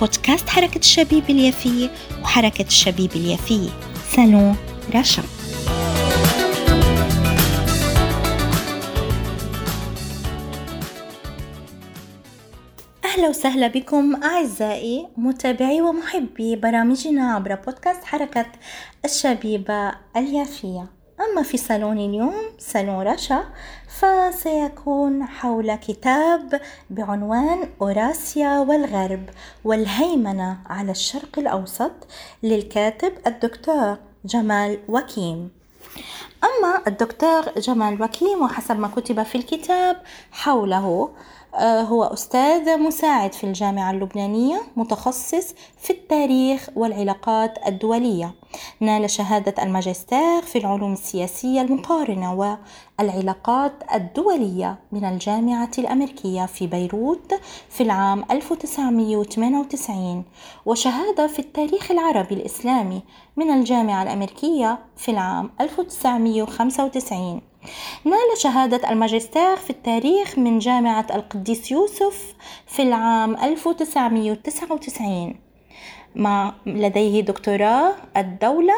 بودكاست حركة الشبيب اليافية وحركة الشبيب اليافية سالون رشا أهلا وسهلا بكم أعزائي متابعي ومحبي برامجنا عبر بودكاست حركة الشبيبة اليافية. أما في صالون اليوم صالون رشا فسيكون حول كتاب بعنوان أوراسيا والغرب والهيمنة على الشرق الأوسط للكاتب الدكتور جمال وكيم. أما الدكتور جمال وكيم وحسب ما كتب في الكتاب حوله هو أستاذ مساعد في الجامعة اللبنانية متخصص في التاريخ والعلاقات الدولية. نال شهادة الماجستير في العلوم السياسية المقارنة والعلاقات الدولية من الجامعة الأمريكية في بيروت في العام 1998 وشهادة في التاريخ العربي الإسلامي من الجامعة الأمريكية في العام 1995 نال شهادة الماجستير في التاريخ من جامعة القديس يوسف في العام 1999 مع لديه دكتوراه الدولة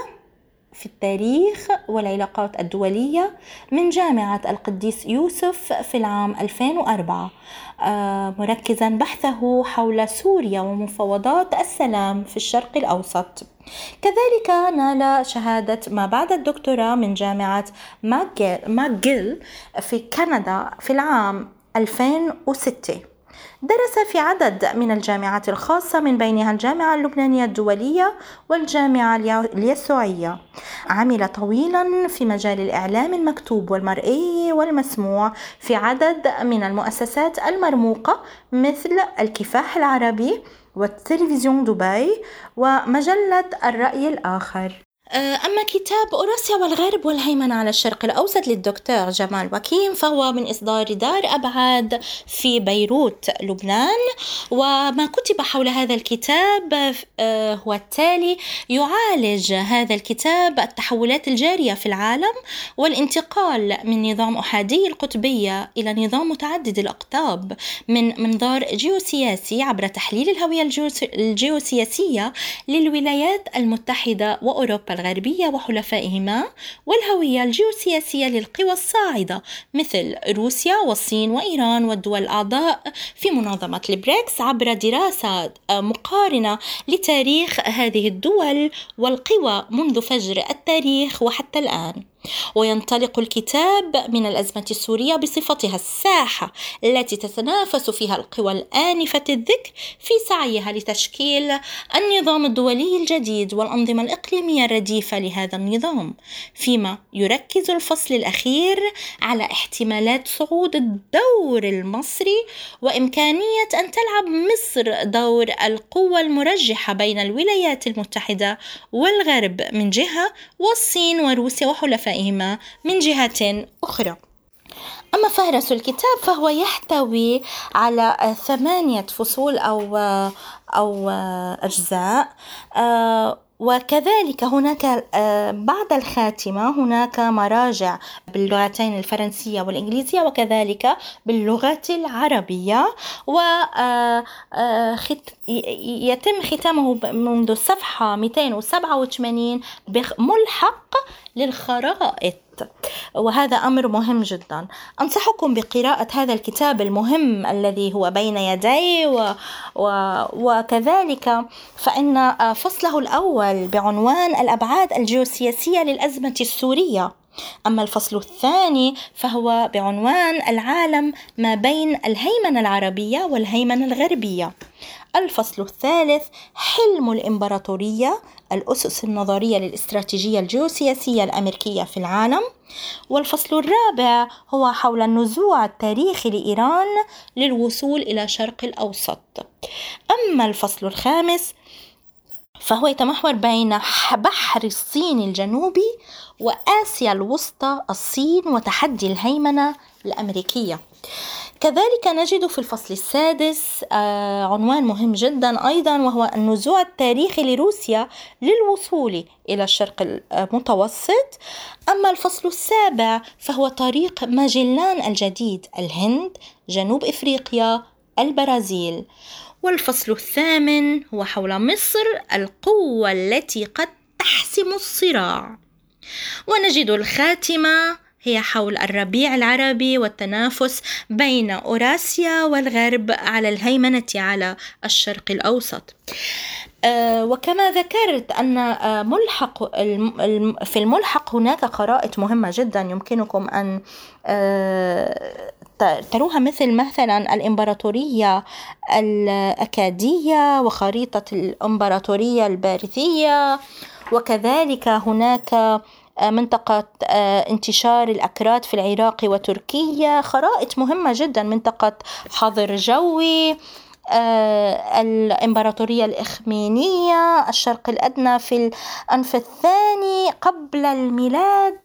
في التاريخ والعلاقات الدولية من جامعة القديس يوسف في العام 2004 آه، مركزا بحثه حول سوريا ومفاوضات السلام في الشرق الأوسط. كذلك نال شهادة ما بعد الدكتوراه من جامعة ماكجيل في كندا في العام 2006 درس في عدد من الجامعات الخاصة من بينها الجامعة اللبنانية الدولية والجامعة اليسوعية. عمل طويلا في مجال الإعلام المكتوب والمرئي والمسموع في عدد من المؤسسات المرموقة مثل الكفاح العربي والتلفزيون دبي ومجلة الرأي الآخر. أما كتاب أوراسيا والغرب والهيمنة على الشرق الأوسط للدكتور جمال وكيم فهو من إصدار دار أبعاد في بيروت لبنان. وما كتب حول هذا الكتاب آه، هو التالي يعالج هذا الكتاب التحولات الجارية في العالم والانتقال من نظام أحادي القطبية إلى نظام متعدد الأقطاب من منظار جيوسياسي عبر تحليل الهوية الجيوسياسية للولايات المتحدة وأوروبا الغربية وحلفائهما والهوية الجيوسياسية للقوى الصاعدة مثل روسيا والصين وإيران والدول الأعضاء في منظمة البريكس عبر دراسة مقارنة لتاريخ هذه الدول والقوى منذ فجر التاريخ وحتى الآن. وينطلق الكتاب من الأزمة السورية بصفتها الساحة التي تتنافس فيها القوى الآنفة الذكر في سعيها لتشكيل النظام الدولي الجديد والأنظمة الإقليمية الرديفة لهذا النظام فيما يركز الفصل الأخير على احتمالات صعود الدور المصري وإمكانية أن تلعب مصر دور القوة المرجحة بين الولايات المتحدة والغرب من جهة والصين وروسيا وحلفائها. أبنائهما من جهة أخرى. أما فهرس الكتاب فهو يحتوي على ثمانية فصول أو أو أجزاء. وكذلك هناك بعد الخاتمة هناك مراجع باللغتين الفرنسية والإنجليزية وكذلك باللغة العربية. ويتم ختامه منذ الصفحة 287 بملحق للخرائط. وهذا أمر مهم جدا. أنصحكم بقراءة هذا الكتاب المهم الذي هو بين يدي و... و... وكذلك فإن فصله الأول بعنوان الأبعاد الجيوسياسية للأزمة السورية. أما الفصل الثاني فهو بعنوان العالم ما بين الهيمنة العربية والهيمنة الغربية. الفصل الثالث حلم الإمبراطورية الأسس النظرية للاستراتيجية الجيوسياسية الأمريكية في العالم والفصل الرابع هو حول النزوع التاريخي لإيران للوصول إلى شرق الأوسط. أما الفصل الخامس فهو يتمحور بين بحر الصين الجنوبي وآسيا الوسطى الصين وتحدي الهيمنة الأمريكية. كذلك نجد في الفصل السادس آه، عنوان مهم جدا أيضا وهو النزوع التاريخي لروسيا للوصول إلى الشرق المتوسط. أما الفصل السابع فهو طريق ماجلان الجديد الهند جنوب إفريقيا البرازيل. والفصل الثامن هو حول مصر القوة التي قد تحسم الصراع. ونجد الخاتمة هي حول الربيع العربي والتنافس بين أوراسيا والغرب على الهيمنة على الشرق الأوسط. أه وكما ذكرت أن آه، ملحق في الملحق هناك خرائط مهمة جدا يمكنكم أن أه تروها مثل مثلا الإمبراطورية الأكادية وخريطة الإمبراطورية البارثية وكذلك هناك منطقة آه، انتشار الأكراد في العراق وتركيا. خرائط مهمة جدا منطقة حظر جوي آه، الإمبراطورية الإخمينية الشرق الأدنى في الأنف الثاني قبل الميلاد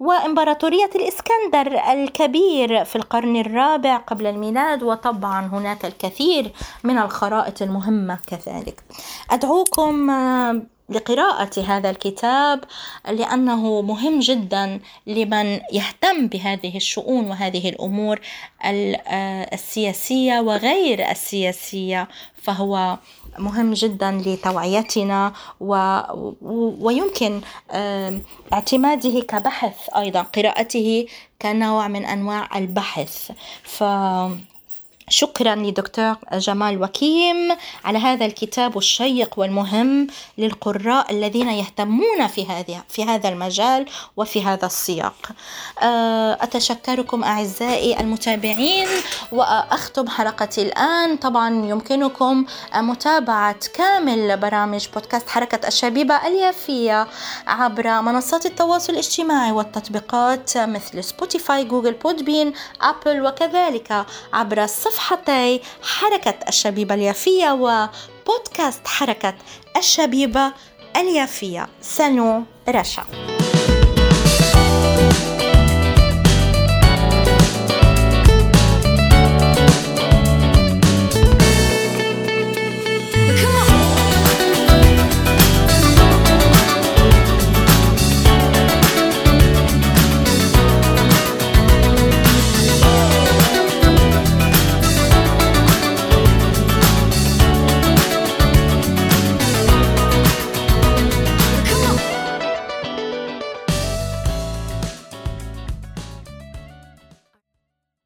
وإمبراطورية الإسكندر الكبير في القرن الرابع قبل الميلاد. وطبعا هناك الكثير من الخرائط المهمة كذلك. أدعوكم آه، لقراءة هذا الكتاب لأنه مهم جدا لمن يهتم بهذه الشؤون وهذه الأمور آه، السياسية وغير السياسية. فهو مهم جدا لتوعيتنا و... ويمكن اعتماده كبحث أيضا قراءته كنوع من أنواع البحث. ف شكرا لدكتور جمال وكيم على هذا الكتاب الشيق والمهم للقراء الذين يهتمون في هذا في هذا المجال وفي هذا السياق. آه، أتشكركم أعزائي المتابعين وأختم حلقتي الآن طبعا يمكنكم متابعة كامل برامج بودكاست حركة الشبيبة اليافية عبر منصات التواصل الاجتماعي والتطبيقات مثل Spotify Google Podbean Apple وكذلك عبر الصفحة صفحتي حركة الشبيبة اليافية وبودكاست حركة الشبيبة اليافية. سنو رشا.